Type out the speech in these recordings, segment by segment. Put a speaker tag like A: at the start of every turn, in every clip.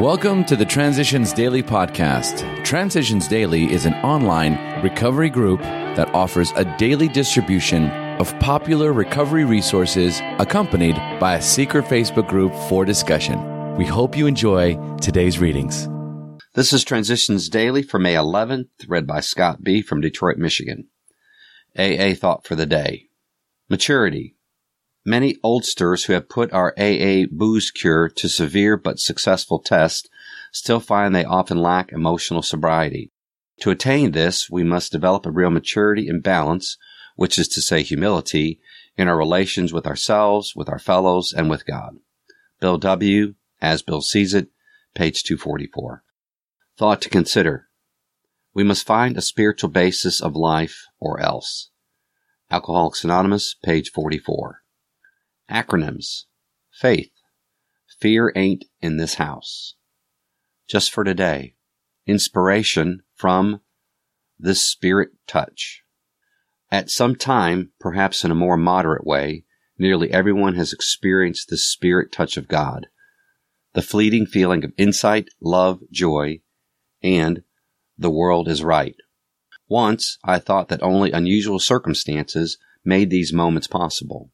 A: Welcome to the Transitions Daily podcast. Transitions Daily is an online recovery group that offers a daily distribution of popular recovery resources accompanied by a secret Facebook group for discussion. We hope you enjoy today's readings.
B: This is Transitions Daily for May 11th, read by Scott B. from Detroit, Michigan. AA Thought for the Day. Maturity. Many oldsters who have put our AA booze cure to severe but successful test still find they often lack emotional sobriety. To attain this, we must develop a real maturity and balance, which is to say humility, in our relations with ourselves, with our fellows, and with God. Bill W., as Bill sees it, page 244. Thought to consider. We must find a spiritual basis of life or else. Alcoholics Anonymous, page 44. Acronyms. Faith. Fear ain't in this house. Just for today. Inspiration from this spirit touch. At some time, perhaps in a more moderate way, nearly everyone has experienced the spirit touch of God. The fleeting feeling of insight, love, joy, and the world is right. Once I thought that only unusual circumstances made these moments possible.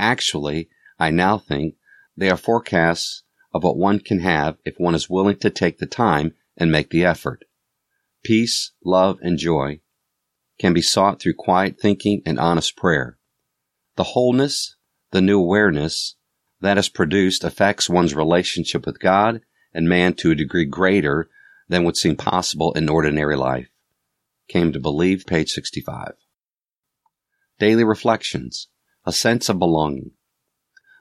B: Actually, I now think they are forecasts of what one can have if one is willing to take the time and make the effort. Peace, love, and joy can be sought through quiet thinking and honest prayer. The wholeness, the new awareness that is produced affects one's relationship with God and man to a degree greater than would seem possible in ordinary life. Came to believe, page 65. Daily Reflections a sense of belonging.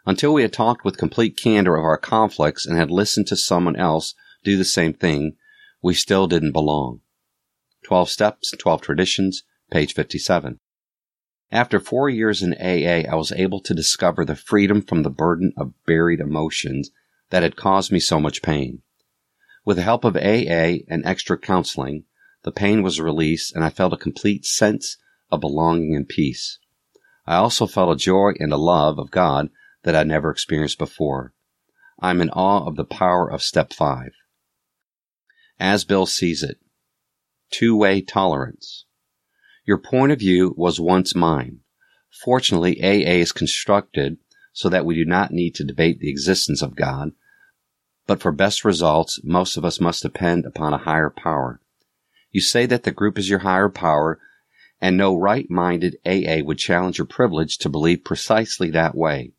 B: Until we had talked with complete candor of our conflicts and had listened to someone else do the same thing, we still didn't belong. 12 Steps, 12 Traditions, page 57. After four years in AA, I was able to discover the freedom from the burden of buried emotions that had caused me so much pain. With the help of AA and extra counseling, the pain was released and I felt a complete sense of belonging and peace. I also felt a joy and a love of God that I never experienced before. I'm in awe of the power of step five. As Bill sees it, two-way tolerance. Your point of view was once mine. Fortunately, AA is constructed so that we do not need to debate the existence of God, but for best results, most of us must depend upon a higher power. You say that the group is your higher power and no right-minded AA would challenge your privilege to believe precisely that way.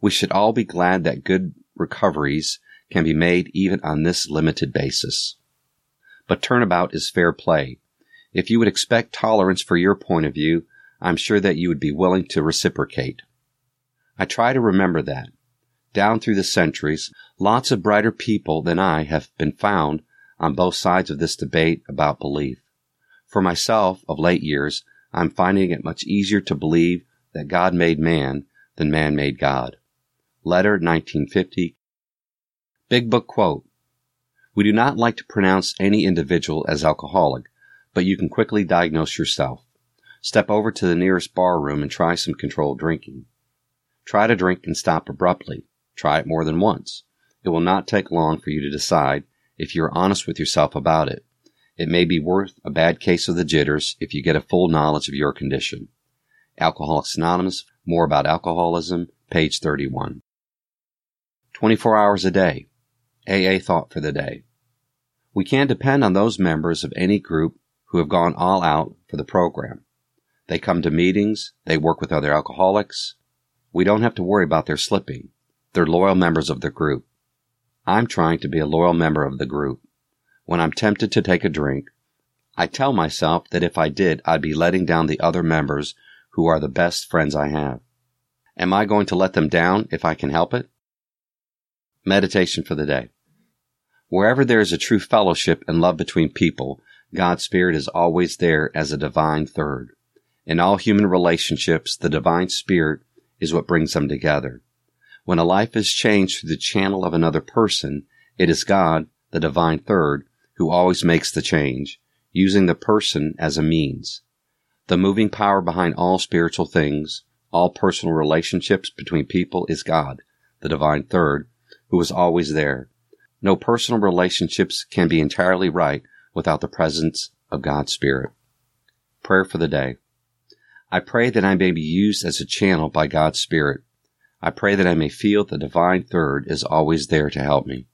B: We should all be glad that good recoveries can be made even on this limited basis. But turnabout is fair play. If you would expect tolerance for your point of view, I'm sure that you would be willing to reciprocate. I try to remember that. Down through the centuries, lots of brighter people than I have been found on both sides of this debate about belief. For myself, of late years, I'm finding it much easier to believe that God made man than man made God. Letter 1950. Big Book Quote. We do not like to pronounce any individual as alcoholic, but you can quickly diagnose yourself. Step over to the nearest bar room and try some controlled drinking. Try to drink and stop abruptly. Try it more than once. It will not take long for you to decide if you are honest with yourself about it. It may be worth a bad case of the jitters if you get a full knowledge of your condition. Alcoholics Anonymous, more about alcoholism, page 31. 24 hours a day. AA thought for the day. We can depend on those members of any group who have gone all out for the program. They come to meetings, they work with other alcoholics. We don't have to worry about their slipping. They're loyal members of the group. I'm trying to be a loyal member of the group when I'm tempted to take a drink, I tell myself that if I did, I'd be letting down the other members who are the best friends I have. Am I going to let them down if I can help it? Meditation for the day. Wherever there is a true fellowship and love between people, God's Spirit is always there as a divine third. In all human relationships, the divine Spirit is what brings them together. When a life is changed through the channel of another person, it is God, the divine third, who always makes the change, using the person as a means. The moving power behind all spiritual things, all personal relationships between people is God, the divine third, who is always there. No personal relationships can be entirely right without the presence of God's Spirit. Prayer for the day. I pray that I may be used as a channel by God's Spirit. I pray that I may feel the divine third is always there to help me.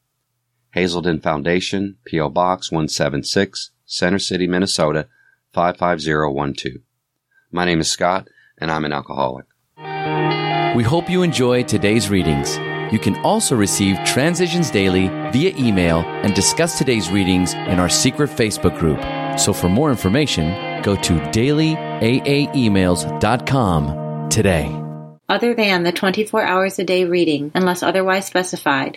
B: Hazelden Foundation, P.O. Box 176, Center City, Minnesota 55012. My name is Scott, and I'm an alcoholic.
A: We hope you enjoy today's readings. You can also receive Transitions Daily via email and discuss today's readings in our secret Facebook group. So for more information, go to dailyaaemails.com today.
C: Other than the 24 hours a day reading, unless otherwise specified,